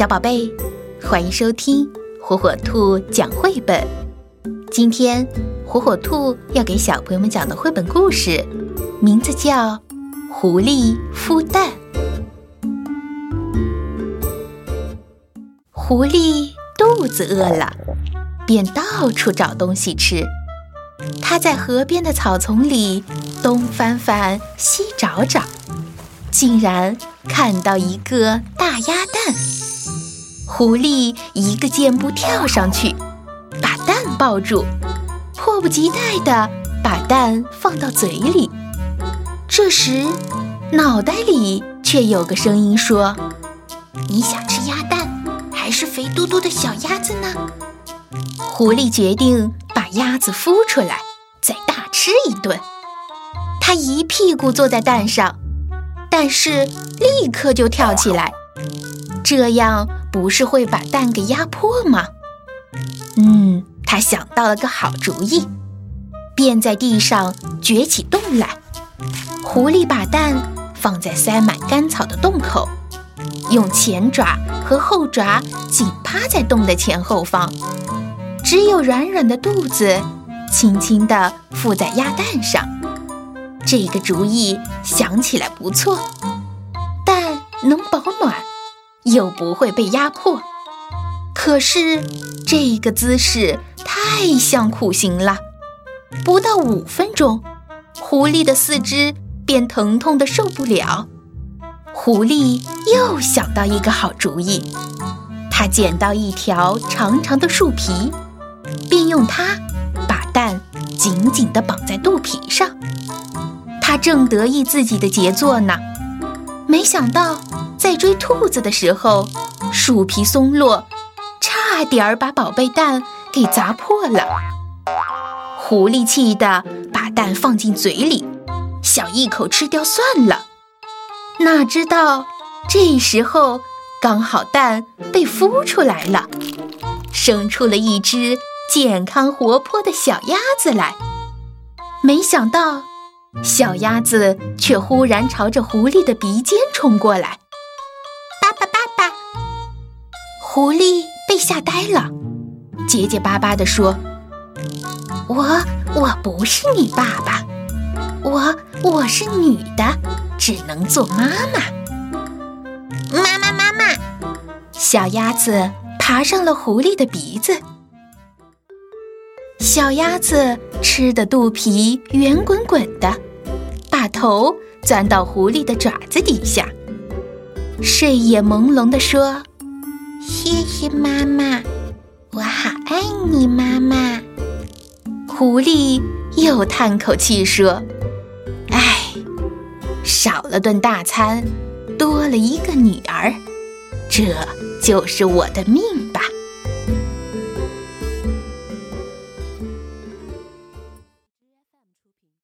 小宝贝，欢迎收听火火兔讲绘本。今天火火兔要给小朋友们讲的绘本故事，名字叫《狐狸孵蛋》。狐狸肚子饿了，便到处找东西吃。它在河边的草丛里东翻翻，西找找。竟然看到一个大鸭蛋，狐狸一个箭步跳上去，把蛋抱住，迫不及待地把蛋放到嘴里。这时，脑袋里却有个声音说：“你想吃鸭蛋，还是肥嘟嘟的小鸭子呢？”狐狸决定把鸭子孵出来，再大吃一顿。它一屁股坐在蛋上。但是立刻就跳起来，这样不是会把蛋给压破吗？嗯，他想到了个好主意，便在地上掘起洞来。狐狸把蛋放在塞满干草的洞口，用前爪和后爪紧趴在洞的前后方，只有软软的肚子轻轻地附在鸭蛋上。这个主意想起来不错，蛋能保，又不会被压迫。可是这个姿势太像苦行了，不到五分钟，狐狸的四肢便疼痛的受不了。狐狸又想到一个好主意，他捡到一条长长的树皮，并用它把蛋紧紧地绑在肚皮上。他正得意自己的杰作呢，没想到在追兔子的时候，树皮松落，差点儿把宝贝蛋给砸破了。狐狸气得把蛋放进嘴里，想一口吃掉算了。哪知道这时候刚好蛋被孵出来了，生出了一只健康活泼的小鸭子来。没想到。小鸭子却忽然朝着狐狸的鼻尖冲过来，狐狸被吓呆了，结结巴巴地说：“我我不是你爸爸，我我是女的，只能做妈妈。”妈妈，妈妈！小鸭子爬上了狐狸的鼻子。小鸭子吃的肚皮圆滚滚的，把头钻到狐狸的爪子底下，睡眼朦胧地说：“谢谢妈妈，我好爱你，妈妈。”狐狸又叹口气说：“唉，少了顿大餐，多了一个女儿，这就是我的命。”